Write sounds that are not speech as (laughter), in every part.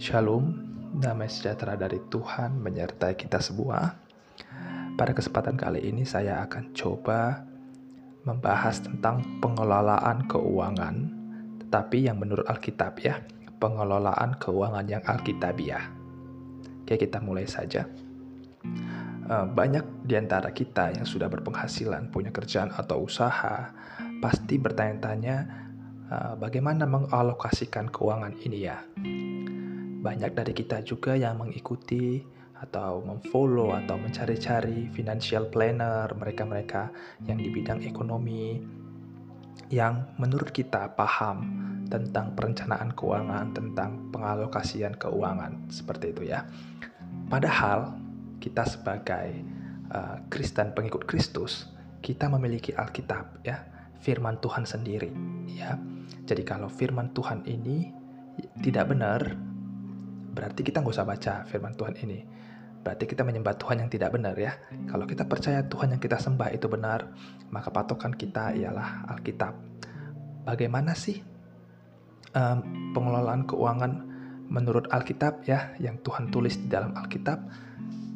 Shalom, damai sejahtera dari Tuhan menyertai kita semua. Pada kesempatan kali ini saya akan coba membahas tentang pengelolaan keuangan, tetapi yang menurut Alkitab ya, pengelolaan keuangan yang Alkitabiah. Oke, kita mulai saja. Eh, banyak di antara kita yang sudah berpenghasilan, punya kerjaan atau usaha, pasti bertanya-tanya eh, bagaimana mengalokasikan keuangan ini ya banyak dari kita juga yang mengikuti atau memfollow atau mencari-cari financial planner mereka-mereka yang di bidang ekonomi yang menurut kita paham tentang perencanaan keuangan, tentang pengalokasian keuangan seperti itu ya. Padahal kita sebagai uh, Kristen pengikut Kristus, kita memiliki Alkitab ya, firman Tuhan sendiri ya. Jadi kalau firman Tuhan ini tidak benar, berarti kita nggak usah baca firman Tuhan ini. Berarti kita menyembah Tuhan yang tidak benar ya. Kalau kita percaya Tuhan yang kita sembah itu benar, maka patokan kita ialah Alkitab. Bagaimana sih um, pengelolaan keuangan menurut Alkitab ya, yang Tuhan tulis di dalam Alkitab?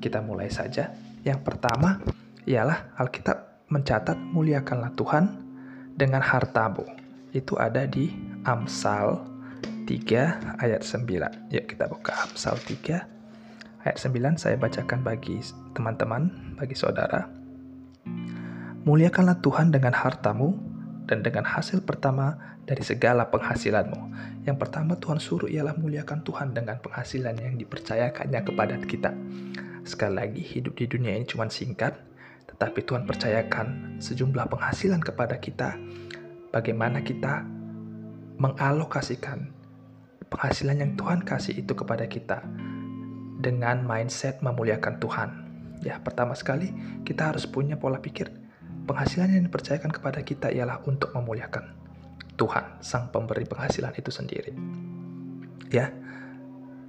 Kita mulai saja. Yang pertama ialah Alkitab mencatat muliakanlah Tuhan dengan hartamu. Itu ada di Amsal 3 ayat 9. Yuk kita buka Amsal 3 ayat 9 saya bacakan bagi teman-teman, bagi saudara. Muliakanlah Tuhan dengan hartamu dan dengan hasil pertama dari segala penghasilanmu. Yang pertama Tuhan suruh ialah muliakan Tuhan dengan penghasilan yang dipercayakannya kepada kita. Sekali lagi hidup di dunia ini cuma singkat, tetapi Tuhan percayakan sejumlah penghasilan kepada kita. Bagaimana kita mengalokasikan penghasilan yang Tuhan kasih itu kepada kita dengan mindset memuliakan Tuhan. Ya, pertama sekali kita harus punya pola pikir penghasilan yang dipercayakan kepada kita ialah untuk memuliakan Tuhan, sang pemberi penghasilan itu sendiri. Ya,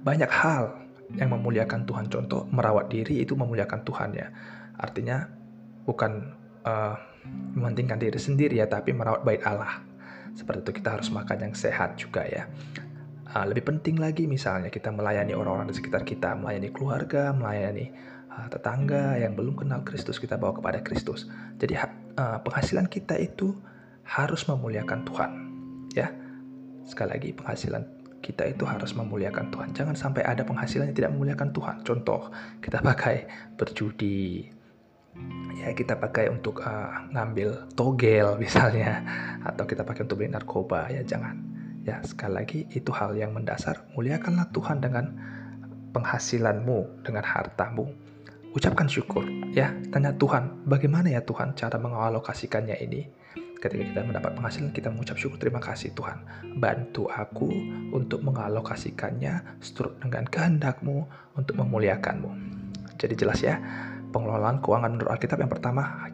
banyak hal yang memuliakan Tuhan. Contoh, merawat diri itu memuliakan Tuhan ya. Artinya bukan uh, mementingkan diri sendiri ya, tapi merawat baik Allah. Seperti itu kita harus makan yang sehat juga ya. Uh, lebih penting lagi misalnya kita melayani orang-orang di sekitar kita, melayani keluarga, melayani uh, tetangga yang belum kenal Kristus kita bawa kepada Kristus. Jadi uh, penghasilan kita itu harus memuliakan Tuhan, ya. Sekali lagi penghasilan kita itu harus memuliakan Tuhan. Jangan sampai ada penghasilan yang tidak memuliakan Tuhan. Contoh, kita pakai berjudi, ya kita pakai untuk uh, ngambil togel misalnya, atau kita pakai untuk beli narkoba, ya jangan Ya, sekali lagi itu hal yang mendasar. Muliakanlah Tuhan dengan penghasilanmu, dengan hartamu. Ucapkan syukur, ya. Tanya Tuhan, bagaimana ya Tuhan cara mengalokasikannya ini? Ketika kita mendapat penghasilan, kita mengucap syukur, terima kasih Tuhan. Bantu aku untuk mengalokasikannya seturut dengan kehendakmu untuk memuliakanmu. Jadi jelas ya, pengelolaan keuangan menurut Alkitab yang pertama,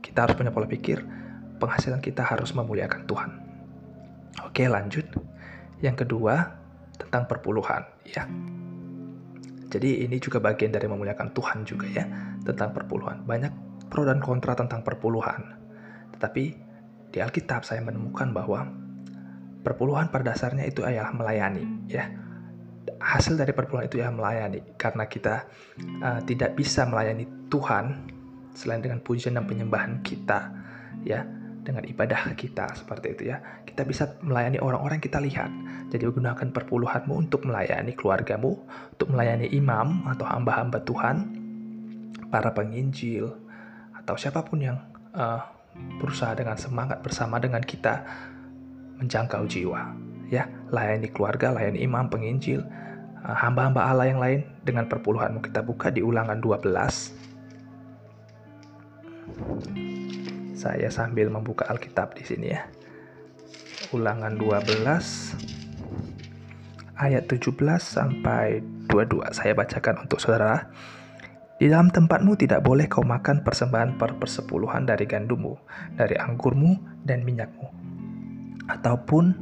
kita harus punya pola pikir, penghasilan kita harus memuliakan Tuhan. Oke, lanjut. Yang kedua, tentang perpuluhan, ya. Jadi ini juga bagian dari memuliakan Tuhan juga ya, tentang perpuluhan. Banyak pro dan kontra tentang perpuluhan. Tetapi di Alkitab saya menemukan bahwa perpuluhan pada dasarnya itu adalah melayani, ya. Hasil dari perpuluhan itu ya melayani karena kita uh, tidak bisa melayani Tuhan selain dengan pujian dan penyembahan kita, ya dengan ibadah kita seperti itu ya. Kita bisa melayani orang-orang kita lihat. Jadi gunakan perpuluhanmu untuk melayani keluargamu, untuk melayani imam atau hamba-hamba Tuhan, para penginjil atau siapa pun yang uh, berusaha dengan semangat bersama dengan kita menjangkau jiwa. Ya, layani keluarga, layani imam, penginjil, uh, hamba-hamba Allah yang lain dengan perpuluhanmu. Kita buka di Ulangan 12 saya sambil membuka Alkitab di sini ya. Ulangan 12 ayat 17 sampai 22. Saya bacakan untuk saudara. Di dalam tempatmu tidak boleh kau makan persembahan per persepuluhan dari gandummu, dari anggurmu dan minyakmu, ataupun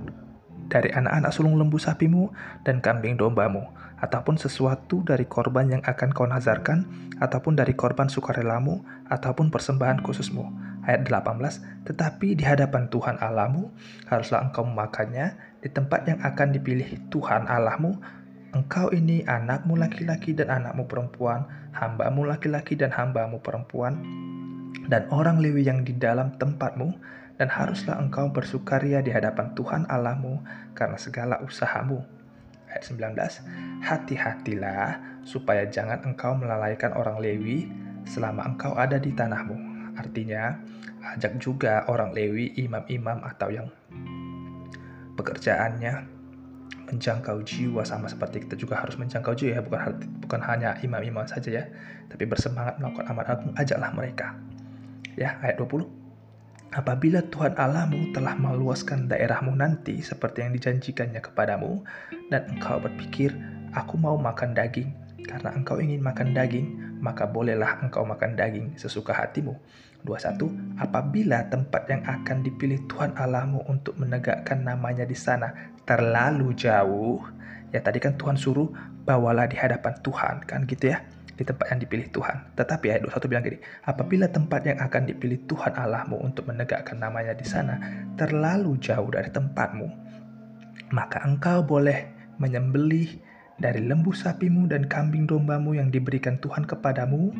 dari anak-anak sulung lembu sapimu dan kambing dombamu, ataupun sesuatu dari korban yang akan kau nazarkan, ataupun dari korban sukarelamu, ataupun persembahan khususmu. Ayat 18, tetapi di hadapan Tuhan Allahmu, haruslah engkau memakannya di tempat yang akan dipilih Tuhan Allahmu, engkau ini anakmu laki-laki dan anakmu perempuan, hambamu laki-laki dan hambamu perempuan, dan orang Lewi yang di dalam tempatmu, dan haruslah engkau bersukaria di hadapan Tuhan Allahmu karena segala usahamu. Ayat 19, hati-hatilah supaya jangan engkau melalaikan orang Lewi selama engkau ada di tanahmu. Artinya, ajak juga orang Lewi, imam-imam atau yang pekerjaannya menjangkau jiwa sama seperti kita juga harus menjangkau jiwa ya. Bukan bukan hanya imam-imam saja ya tapi bersemangat melakukan amal agung. Ajaklah mereka. Ya ayat 20 Apabila Tuhan Allahmu telah meluaskan daerahmu nanti seperti yang dijanjikannya kepadamu dan engkau berpikir aku mau makan daging. Karena engkau ingin makan daging maka bolehlah engkau makan daging sesuka hatimu 21 apabila tempat yang akan dipilih Tuhan Allahmu untuk menegakkan namanya di sana terlalu jauh, ya tadi kan Tuhan suruh bawalah di hadapan Tuhan, kan gitu ya, di tempat yang dipilih Tuhan. Tetapi ayat 21 bilang gini, apabila tempat yang akan dipilih Tuhan Allahmu untuk menegakkan namanya di sana terlalu jauh dari tempatmu, maka engkau boleh menyembelih dari lembu sapimu dan kambing dombamu yang diberikan Tuhan kepadamu,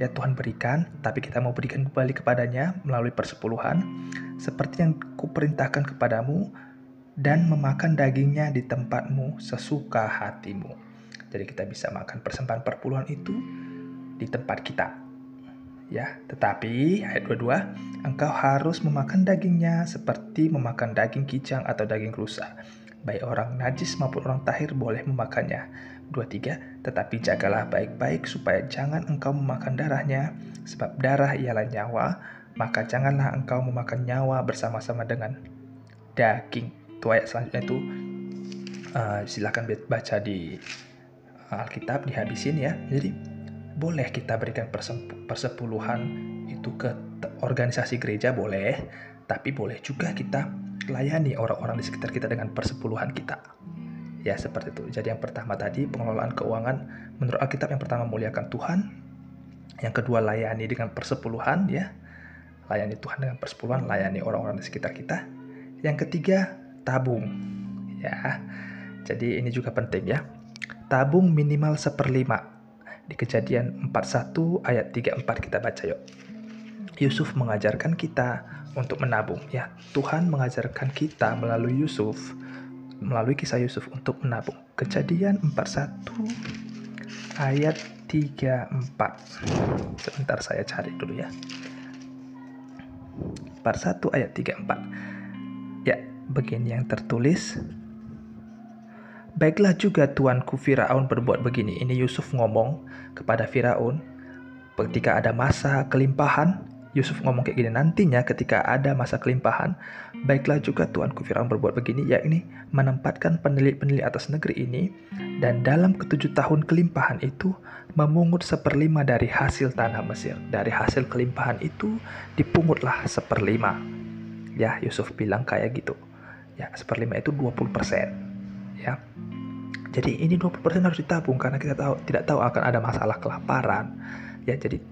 ya Tuhan berikan, tapi kita mau berikan kembali kepadanya melalui persepuluhan, seperti yang kuperintahkan kepadamu, dan memakan dagingnya di tempatmu sesuka hatimu. Jadi kita bisa makan persembahan perpuluhan itu di tempat kita. Ya, tetapi ayat 22, engkau harus memakan dagingnya seperti memakan daging kijang atau daging rusa. Baik orang najis maupun orang tahir boleh memakannya. 23, tetapi jagalah baik-baik supaya jangan engkau memakan darahnya, sebab darah ialah nyawa, maka janganlah engkau memakan nyawa bersama-sama dengan daging. Itu ayat selanjutnya itu uh, silahkan baca di Alkitab dihabisin ya. Jadi boleh kita berikan persepuluhan itu ke organisasi gereja boleh. Tapi boleh juga kita layani orang-orang di sekitar kita dengan persepuluhan kita. Ya seperti itu. Jadi yang pertama tadi pengelolaan keuangan. Menurut Alkitab yang pertama muliakan Tuhan. Yang kedua layani dengan persepuluhan ya. Layani Tuhan dengan persepuluhan layani orang-orang di sekitar kita. Yang ketiga tabung ya. Jadi ini juga penting ya. Tabung minimal seperlima. Di kejadian 41 ayat 34 kita baca yuk. Yusuf mengajarkan kita untuk menabung ya Tuhan mengajarkan kita melalui Yusuf melalui kisah Yusuf untuk menabung kejadian 41 ayat 34 sebentar saya cari dulu ya 41 ayat 34 ya begini yang tertulis. Baiklah juga tuanku Firaun berbuat begini. Ini Yusuf ngomong kepada Firaun ketika ada masa kelimpahan. Yusuf ngomong kayak gini, nantinya ketika ada masa kelimpahan, baiklah juga tuanku Firaun berbuat begini, yakni menempatkan penelit-penelit atas negeri ini, dan dalam ketujuh tahun kelimpahan itu, memungut seperlima dari hasil tanah Mesir. Dari hasil kelimpahan itu, dipungutlah seperlima. Ya, Yusuf bilang kayak gitu ya seperlima itu 20% ya jadi ini 20% harus ditabung karena kita tahu tidak tahu akan ada masalah kelaparan ya jadi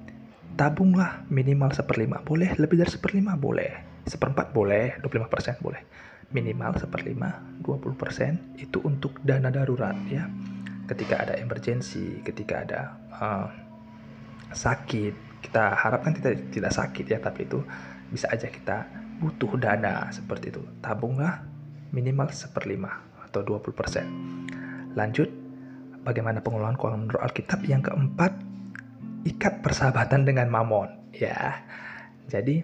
tabunglah minimal seperlima. Boleh lebih dari seperlima? Boleh. Seperempat? Boleh. 25% boleh. Minimal seperlima 20% itu untuk dana darurat ya. Ketika ada emergensi ketika ada uh, sakit kita harapkan tidak tidak sakit ya. Tapi itu bisa aja kita butuh dana seperti itu. Tabunglah minimal seperlima atau 20%. Lanjut, bagaimana pengelolaan keuangan menurut Alkitab? Yang keempat, ikat persahabatan dengan mamon. Ya, jadi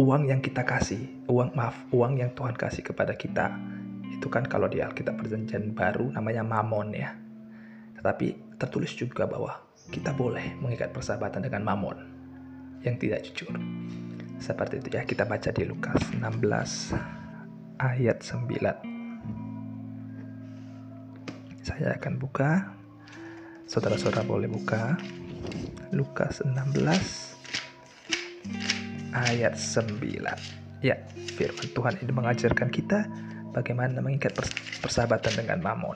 uang yang kita kasih, uang maaf, uang yang Tuhan kasih kepada kita, itu kan kalau di Alkitab perjanjian baru namanya mamon ya. Tetapi tertulis juga bahwa kita boleh mengikat persahabatan dengan mamon yang tidak jujur. Seperti itu ya, kita baca di Lukas 16 ayat 9. Saya akan buka. Saudara-saudara boleh buka. Lukas 16 ayat 9. Ya, firman Tuhan ini mengajarkan kita bagaimana mengikat persahabatan dengan mamon.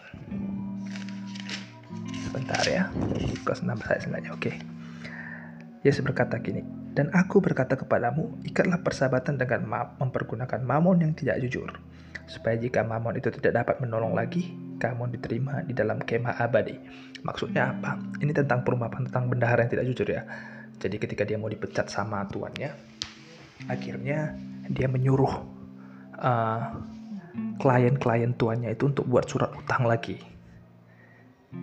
Sebentar ya. Lukas 16 ayat 9. Oke. Yesus berkata gini, dan aku berkata kepadamu, ikatlah persahabatan dengan mempergunakan mamon yang tidak jujur, supaya jika mamon itu tidak dapat menolong lagi, kamu diterima di dalam kemah abadi. Maksudnya apa? Ini tentang perumpamaan tentang bendahara yang tidak jujur ya. Jadi ketika dia mau dipecat sama tuannya, akhirnya dia menyuruh uh, klien-klien tuannya itu untuk buat surat utang lagi.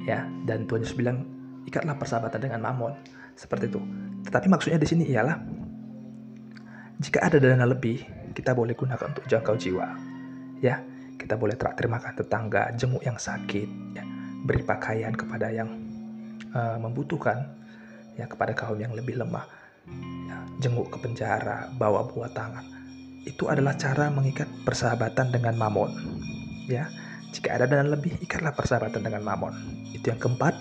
Ya, dan Tuhan Yesus bilang, ikatlah persahabatan dengan mamon. Seperti itu. Tetapi maksudnya di sini ialah jika ada dana lebih, kita boleh gunakan untuk jangkau jiwa. Ya, kita boleh traktir makan tetangga, jenguk yang sakit, ya, beri pakaian kepada yang uh, membutuhkan, ya kepada kaum yang lebih lemah, ya, jenguk ke penjara, bawa buah tangan. Itu adalah cara mengikat persahabatan dengan mamon. Ya, jika ada dana lebih, ikatlah persahabatan dengan mamon. Itu yang keempat,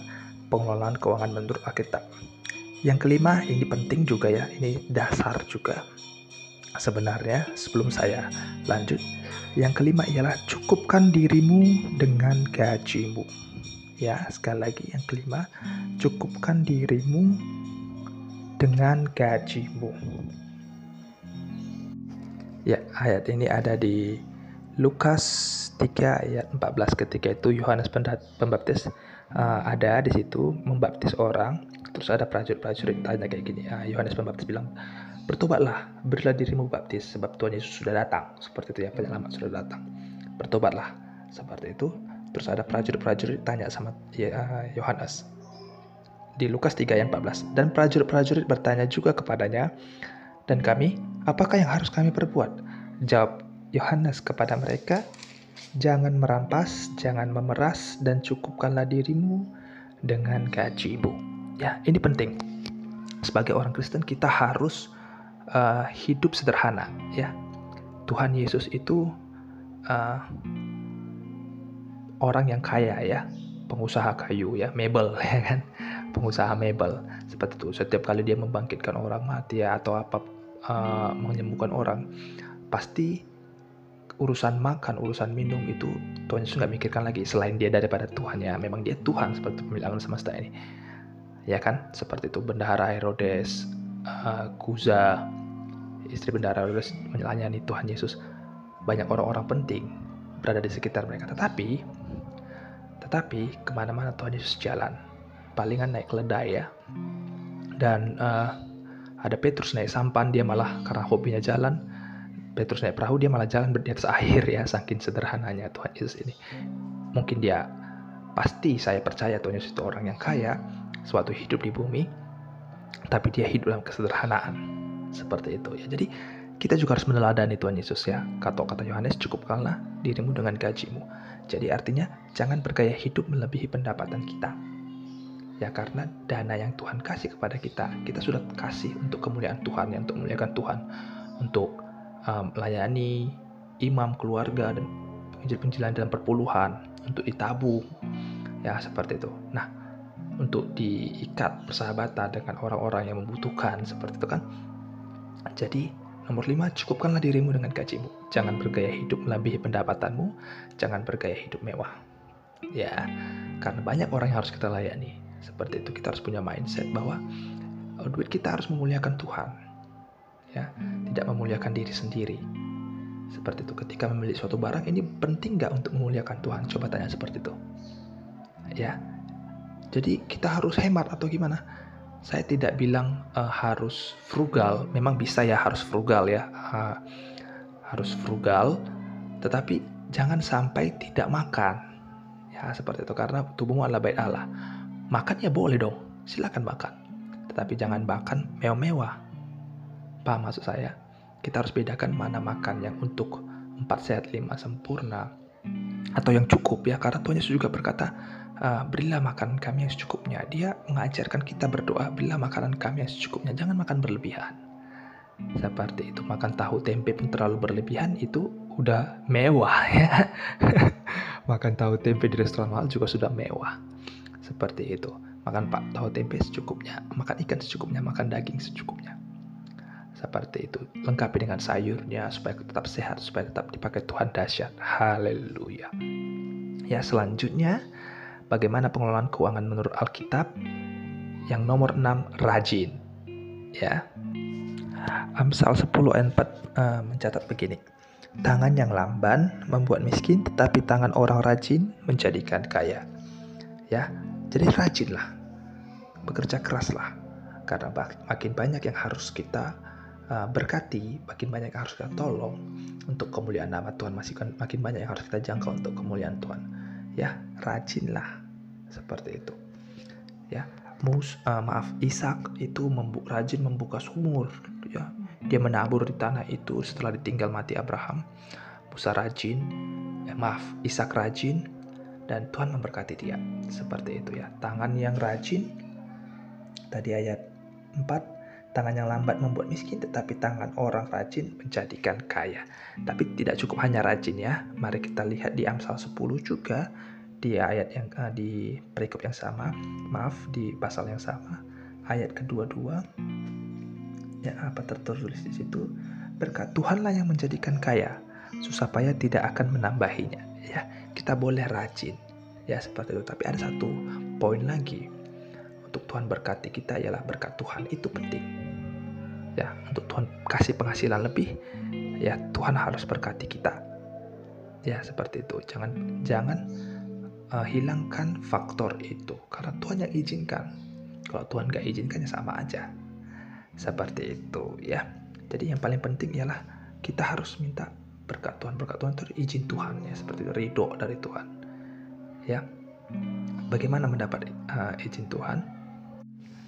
pengelolaan keuangan menurut Alkitab. Yang kelima, ini penting juga ya, ini dasar juga Sebenarnya, sebelum saya lanjut, yang kelima ialah cukupkan dirimu dengan gajimu. Ya, sekali lagi yang kelima, cukupkan dirimu dengan gajimu. Ya, ayat ini ada di Lukas 3 ayat 14 ketika itu Yohanes Pembaptis uh, ada di situ membaptis orang terus ada prajurit-prajurit tanya kayak gini uh, Yohanes Pembaptis bilang Bertobatlah, berilah dirimu baptis, sebab Tuhan Yesus sudah datang. Seperti itu ya, penyelamat sudah datang. Bertobatlah, seperti itu. Terus ada prajurit-prajurit tanya sama ya, Yohanes. Di Lukas 3 ayat 14. Dan prajurit-prajurit bertanya juga kepadanya, dan kami, apakah yang harus kami perbuat? Jawab Yohanes kepada mereka, jangan merampas, jangan memeras, dan cukupkanlah dirimu dengan gajimu. Ya, ini penting. Sebagai orang Kristen kita harus uh, hidup sederhana ya Tuhan Yesus itu uh, orang yang kaya ya pengusaha kayu ya mebel (laughs) ya kan pengusaha mebel seperti itu setiap kali dia membangkitkan orang mati ya atau apa uh, menyembuhkan orang pasti urusan makan, urusan minum itu Tuhan Yesus nggak mikirkan lagi selain dia daripada Tuhan ya. Memang dia Tuhan seperti pemilik alam semesta ini. Ya kan? Seperti itu bendahara Herodes, uh, Kuza, istri bendara Herodes melayani Tuhan Yesus, banyak orang-orang penting berada di sekitar mereka. Tetapi, tetapi ke mana-mana Tuhan Yesus jalan, palingan naik keledai ya. Dan uh, ada Petrus naik sampan, dia malah karena hobinya jalan, Petrus naik perahu, dia malah jalan di atas air ya, saking sederhananya Tuhan Yesus ini. Mungkin dia, pasti saya percaya Tuhan Yesus itu orang yang kaya, suatu hidup di bumi, tapi dia hidup dalam kesederhanaan seperti itu ya. Jadi kita juga harus meneladani Tuhan Yesus ya. Kata kata Yohanes, cukupkanlah dirimu dengan gajimu. Jadi artinya jangan bergaya hidup melebihi pendapatan kita. Ya karena dana yang Tuhan kasih kepada kita, kita sudah kasih untuk kemuliaan Tuhan, ya, untuk memuliakan Tuhan, untuk um, melayani imam keluarga dan penginjil-penginjilan dalam perpuluhan, untuk ditabung, ya seperti itu. Nah, untuk diikat persahabatan dengan orang-orang yang membutuhkan seperti itu kan jadi, nomor lima, cukupkanlah dirimu dengan gajimu. Jangan bergaya hidup melebihi pendapatanmu, jangan bergaya hidup mewah. Ya, karena banyak orang yang harus kita layani. Seperti itu kita harus punya mindset bahwa oh, duit kita harus memuliakan Tuhan. Ya, tidak memuliakan diri sendiri. Seperti itu ketika memilih suatu barang ini penting nggak untuk memuliakan Tuhan? Coba tanya seperti itu. Ya. Jadi kita harus hemat atau gimana? Saya tidak bilang uh, harus frugal, memang bisa ya harus frugal ya, uh, harus frugal, tetapi jangan sampai tidak makan, ya seperti itu. Karena tubuhmu adalah bait Allah. Makan ya boleh dong, silakan makan, tetapi jangan makan mewah-mewah. Paham maksud saya? Kita harus bedakan mana makan yang untuk empat sehat lima sempurna atau yang cukup ya karena Tuhan Yesus juga berkata uh, berilah makan kami yang secukupnya. Dia mengajarkan kita berdoa, berilah makanan kami yang secukupnya. Jangan makan berlebihan. Seperti itu, makan tahu tempe pun terlalu berlebihan itu udah mewah (laughs) ya. makan tahu tempe di restoran mahal juga sudah mewah. Seperti itu. Makan pak tahu tempe secukupnya, makan ikan secukupnya, makan daging secukupnya. Seperti itu. Lengkapi dengan sayurnya supaya tetap sehat, supaya tetap dipakai Tuhan dahsyat. Haleluya. Ya, selanjutnya bagaimana pengelolaan keuangan menurut Alkitab. Yang nomor 6, rajin. Ya. Amsal 10 ayat 4 uh, mencatat begini. Tangan yang lamban membuat miskin, tetapi tangan orang rajin menjadikan kaya. Ya, jadi rajinlah, bekerja keraslah, karena makin banyak yang harus kita uh, berkati, makin banyak yang harus kita tolong untuk kemuliaan nama Tuhan, masih makin banyak yang harus kita jangkau untuk kemuliaan Tuhan. Ya, rajinlah seperti itu. Ya, Mus, uh, maaf, Ishak itu membu rajin membuka sumur, ya, dia menabur di tanah itu setelah ditinggal mati Abraham. Musa rajin, eh, maaf, Ishak rajin, dan Tuhan memberkati dia. Seperti itu ya. Tangan yang rajin, tadi ayat 4, tangan yang lambat membuat miskin, tetapi tangan orang rajin menjadikan kaya. Tapi tidak cukup hanya rajin ya. Mari kita lihat di Amsal 10 juga di ayat yang uh, di perikop yang sama, maaf di pasal yang sama, ayat kedua-dua. Ya apa tertulis di situ? Berkat Tuhanlah yang menjadikan kaya susah payah tidak akan menambahinya. Ya kita boleh rajin. Ya seperti itu. Tapi ada satu poin lagi untuk Tuhan berkati kita ialah berkat Tuhan itu penting ya untuk Tuhan kasih penghasilan lebih ya Tuhan harus berkati kita ya seperti itu jangan jangan uh, hilangkan faktor itu karena Tuhan yang izinkan kalau Tuhan gak izinkan ya sama aja seperti itu ya. Jadi yang paling penting ialah kita harus minta berkat Tuhan. Berkat Tuhan itu izin Tuhan ya, seperti itu ridho dari Tuhan. Ya. Bagaimana mendapat uh, izin Tuhan?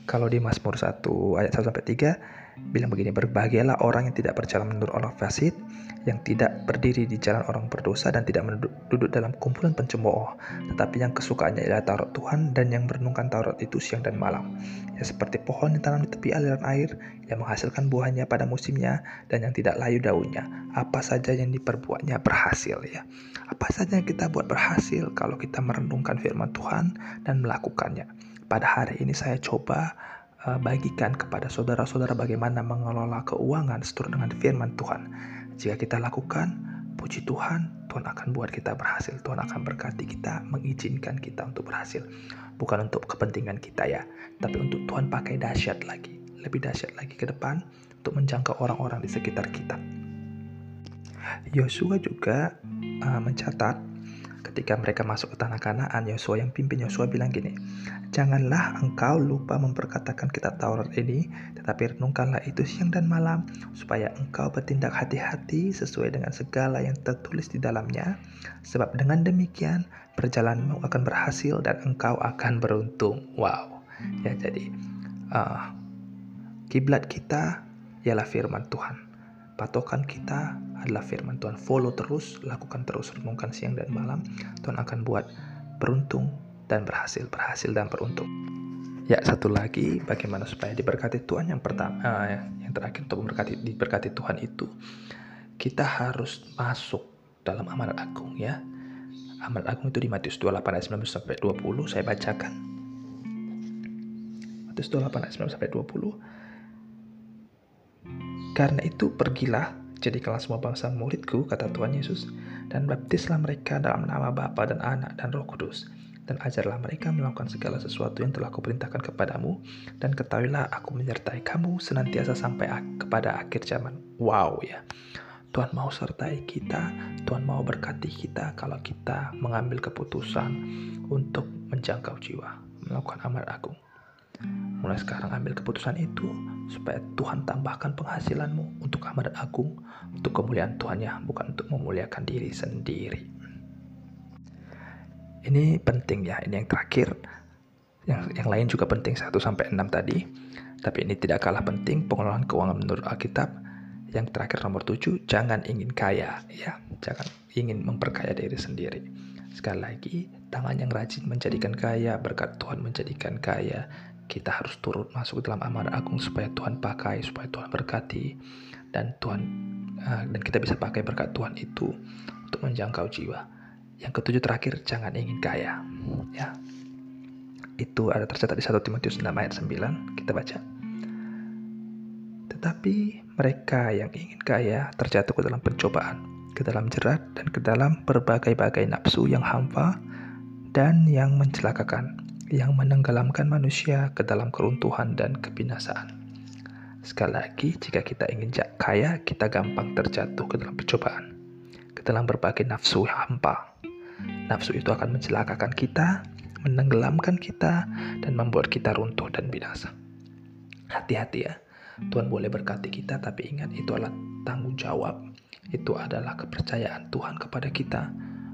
Kalau di Mazmur 1 ayat 1 sampai 3 bilang begini, berbahagialah orang yang tidak berjalan menurut orang fasid, yang tidak berdiri di jalan orang berdosa dan tidak duduk dalam kumpulan pencemooh, tetapi yang kesukaannya ialah Taurat Tuhan dan yang merenungkan Taurat itu siang dan malam. Ya seperti pohon yang tanam di tepi aliran air yang menghasilkan buahnya pada musimnya dan yang tidak layu daunnya. Apa saja yang diperbuatnya berhasil ya. Apa saja yang kita buat berhasil kalau kita merenungkan firman Tuhan dan melakukannya. Pada hari ini saya coba uh, bagikan kepada saudara-saudara bagaimana mengelola keuangan seturut dengan firman Tuhan. Jika kita lakukan, puji Tuhan, Tuhan akan buat kita berhasil. Tuhan akan berkati kita, mengizinkan kita untuk berhasil. Bukan untuk kepentingan kita ya, tapi untuk Tuhan pakai dahsyat lagi, lebih dahsyat lagi ke depan untuk menjangkau orang-orang di sekitar kita. Yosua juga uh, mencatat Ketika mereka masuk ke tanah Kanaan, Yosua yang pimpin Yosua bilang gini, "Janganlah engkau lupa memperkatakan kitab Taurat ini, tetapi renungkanlah itu siang dan malam, supaya engkau bertindak hati-hati sesuai dengan segala yang tertulis di dalamnya, sebab dengan demikian perjalananmu akan berhasil dan engkau akan beruntung." Wow. Ya, jadi uh, kiblat kita ialah firman Tuhan. Patokan kita adalah firman Tuhan. Follow terus, lakukan terus, renungkan siang dan malam. Tuhan akan buat beruntung dan berhasil, berhasil dan beruntung. Ya, satu lagi bagaimana supaya diberkati Tuhan yang pertama uh, yang terakhir untuk memberkati diberkati Tuhan itu kita harus masuk dalam amanat agung ya. Amanat agung itu di Matius 28 ayat 19 sampai 20 saya bacakan. Matius 28 ayat 19 sampai 20. Karena itu pergilah Jadikanlah semua bangsa muridku, kata Tuhan Yesus, dan baptislah mereka dalam nama Bapa dan Anak dan Roh Kudus. Dan ajarlah mereka melakukan segala sesuatu yang telah kuperintahkan kepadamu, dan ketahuilah aku menyertai kamu senantiasa sampai kepada akhir zaman. Wow ya. Tuhan mau sertai kita, Tuhan mau berkati kita kalau kita mengambil keputusan untuk menjangkau jiwa, melakukan amal agung. Mulai sekarang ambil keputusan itu supaya Tuhan tambahkan penghasilanmu untuk amanat agung, untuk kemuliaan Tuhan ya, bukan untuk memuliakan diri sendiri. Ini penting ya, ini yang terakhir. Yang, yang lain juga penting 1 sampai 6 tadi. Tapi ini tidak kalah penting pengelolaan keuangan menurut Alkitab. Yang terakhir nomor 7, jangan ingin kaya ya, jangan ingin memperkaya diri sendiri. Sekali lagi, tangan yang rajin menjadikan kaya, berkat Tuhan menjadikan kaya, kita harus turut masuk dalam amanat agung supaya Tuhan pakai, supaya Tuhan berkati dan Tuhan uh, dan kita bisa pakai berkat Tuhan itu untuk menjangkau jiwa. Yang ketujuh terakhir, jangan ingin kaya. Ya. Itu ada tercatat di 1 Timotius 6 ayat 9, kita baca. Tetapi mereka yang ingin kaya terjatuh ke dalam pencobaan, ke dalam jerat dan ke dalam berbagai-bagai nafsu yang hampa dan yang mencelakakan yang menenggelamkan manusia ke dalam keruntuhan dan kebinasaan. Sekali lagi, jika kita ingin kaya, kita gampang terjatuh ke dalam percobaan. ke dalam berbagai nafsu hampa. Nafsu itu akan mencelakakan kita, menenggelamkan kita, dan membuat kita runtuh dan binasa. Hati-hati ya, Tuhan boleh berkati kita, tapi ingat itu adalah tanggung jawab. Itu adalah kepercayaan Tuhan kepada kita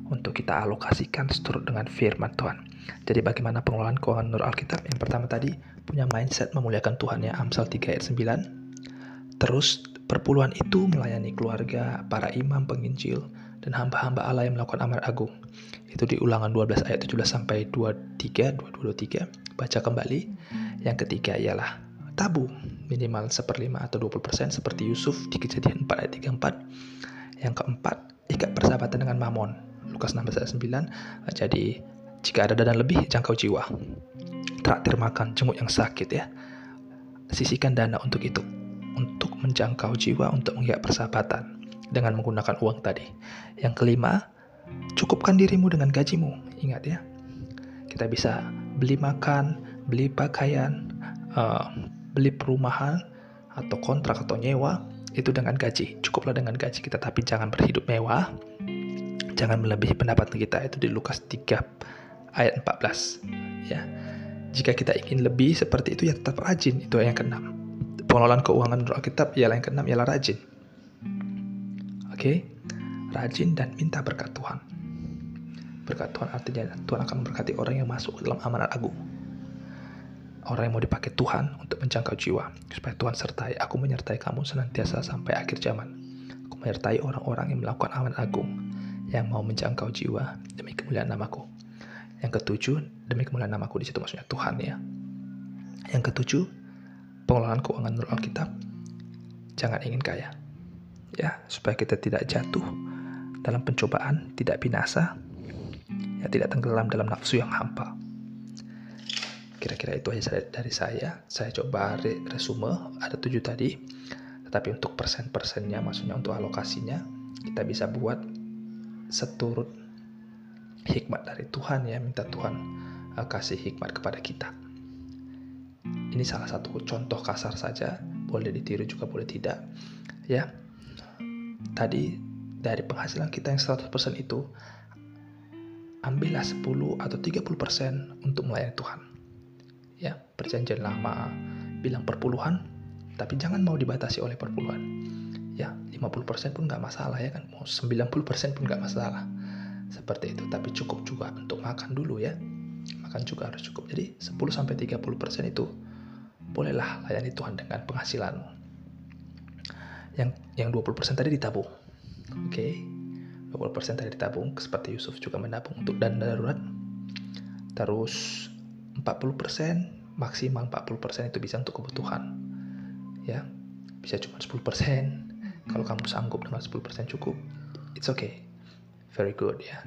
untuk kita alokasikan seturut dengan firman Tuhan. Jadi bagaimana pengelolaan keuangan menurut Alkitab? Yang pertama tadi, punya mindset memuliakan Tuhan ya, Amsal 3 ayat 9. Terus perpuluhan itu melayani keluarga, para imam penginjil, dan hamba-hamba Allah yang melakukan amal agung. Itu di ulangan 12 ayat 17 sampai 23, 22, 23. Baca kembali. Yang ketiga ialah tabung minimal seperlima atau 20% seperti Yusuf di kejadian 4 ayat 34. Yang keempat, ikat persahabatan dengan mamon. Lukas 16 ayat 9. Jadi jika ada dana lebih, jangkau jiwa. Traktir makan, jenguk yang sakit ya. Sisihkan dana untuk itu. Untuk menjangkau jiwa, untuk mengikat persahabatan dengan menggunakan uang tadi. Yang kelima, cukupkan dirimu dengan gajimu. Ingat ya, kita bisa beli makan, beli pakaian, uh, beli perumahan, atau kontrak atau nyewa itu dengan gaji. Cukuplah dengan gaji kita, tapi jangan berhidup mewah. Jangan melebihi pendapatan kita. Itu di Lukas 3 ayat 14. Ya. Jika kita ingin lebih seperti itu ya tetap rajin. Itu yang keenam. Pengelolaan keuangan menurut Alkitab ialah yang keenam ialah rajin. Oke, rajin dan minta berkat Tuhan. Berkat Tuhan artinya Tuhan akan memberkati orang yang masuk dalam amanat agung. Orang yang mau dipakai Tuhan untuk menjangkau jiwa. Supaya Tuhan sertai, aku menyertai kamu senantiasa sampai akhir zaman. Aku menyertai orang-orang yang melakukan amanat agung. Yang mau menjangkau jiwa demi kemuliaan namaku. Yang ketujuh, demi kemuliaan namaku di situ maksudnya Tuhan ya. Yang ketujuh, pengelolaan keuangan menurut Alkitab. Jangan ingin kaya ya supaya kita tidak jatuh dalam pencobaan, tidak binasa, ya tidak tenggelam dalam nafsu yang hampa. Kira-kira itu aja dari saya. Saya coba resume, ada tujuh tadi. Tetapi untuk persen-persennya, maksudnya untuk alokasinya, kita bisa buat seturut hikmat dari Tuhan ya, minta Tuhan uh, kasih hikmat kepada kita. Ini salah satu contoh kasar saja, boleh ditiru juga boleh tidak. Ya, tadi dari penghasilan kita yang 100% itu ambillah 10 atau 30% untuk melayani Tuhan. Ya, perjanjian lama bilang perpuluhan, tapi jangan mau dibatasi oleh perpuluhan. Ya, 50% pun nggak masalah ya kan, mau 90% pun nggak masalah. Seperti itu, tapi cukup juga untuk makan dulu ya. Makan juga harus cukup. Jadi 10-30% itu bolehlah layani Tuhan dengan penghasilanmu yang yang 20% tadi ditabung. Oke. Okay. 20% tadi ditabung seperti Yusuf juga menabung untuk dana darurat. Terus 40% maksimal 40% itu bisa untuk kebutuhan. Ya. Bisa cuma 10%. Kalau kamu sanggup dengan 10% cukup, it's okay. Very good ya.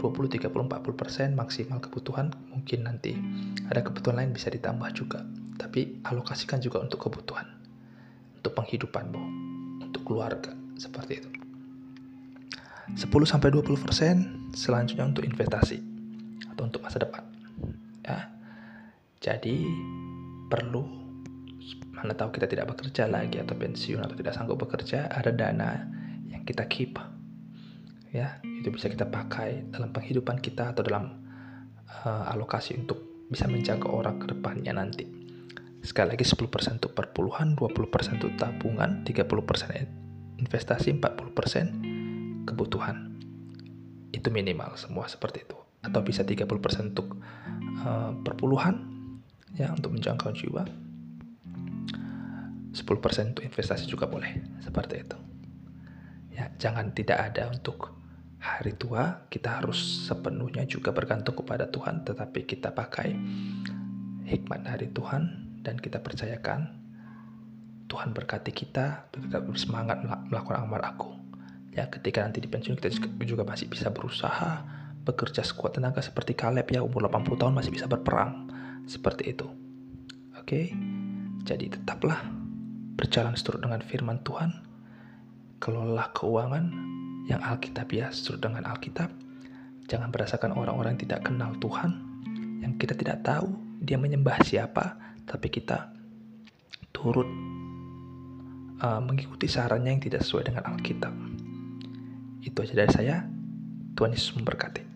20, 30, 40% maksimal kebutuhan. Mungkin nanti ada kebutuhan lain bisa ditambah juga. Tapi alokasikan juga untuk kebutuhan. Untuk penghidupanmu keluarga seperti itu 10 sampai 20% selanjutnya untuk investasi atau untuk masa depan ya jadi perlu mana tahu kita tidak bekerja lagi atau pensiun atau tidak sanggup bekerja ada dana yang kita keep ya itu bisa kita pakai dalam penghidupan kita atau dalam uh, alokasi untuk bisa menjaga orang ke depannya nanti Sekali lagi 10% untuk perpuluhan, 20% untuk tabungan, 30% investasi, 40% kebutuhan. Itu minimal semua seperti itu. Atau bisa 30% untuk uh, perpuluhan, ya untuk menjangkau jiwa. 10% untuk investasi juga boleh, seperti itu. Ya, jangan tidak ada untuk hari tua, kita harus sepenuhnya juga bergantung kepada Tuhan, tetapi kita pakai hikmat dari Tuhan dan kita percayakan Tuhan berkati kita tetap bersemangat melakukan amal agung. Ya, ketika nanti di pensiun kita juga masih bisa berusaha bekerja sekuat tenaga seperti Kaleb ya umur 80 tahun masih bisa berperang seperti itu. Oke. Jadi tetaplah berjalan seturut dengan firman Tuhan. Kelola keuangan yang Alkitab ya seturut dengan Alkitab. Jangan berdasarkan orang-orang yang tidak kenal Tuhan, yang kita tidak tahu dia menyembah siapa, tapi kita turut uh, mengikuti sarannya yang tidak sesuai dengan Alkitab. Itu aja dari saya. Tuhan Yesus memberkati.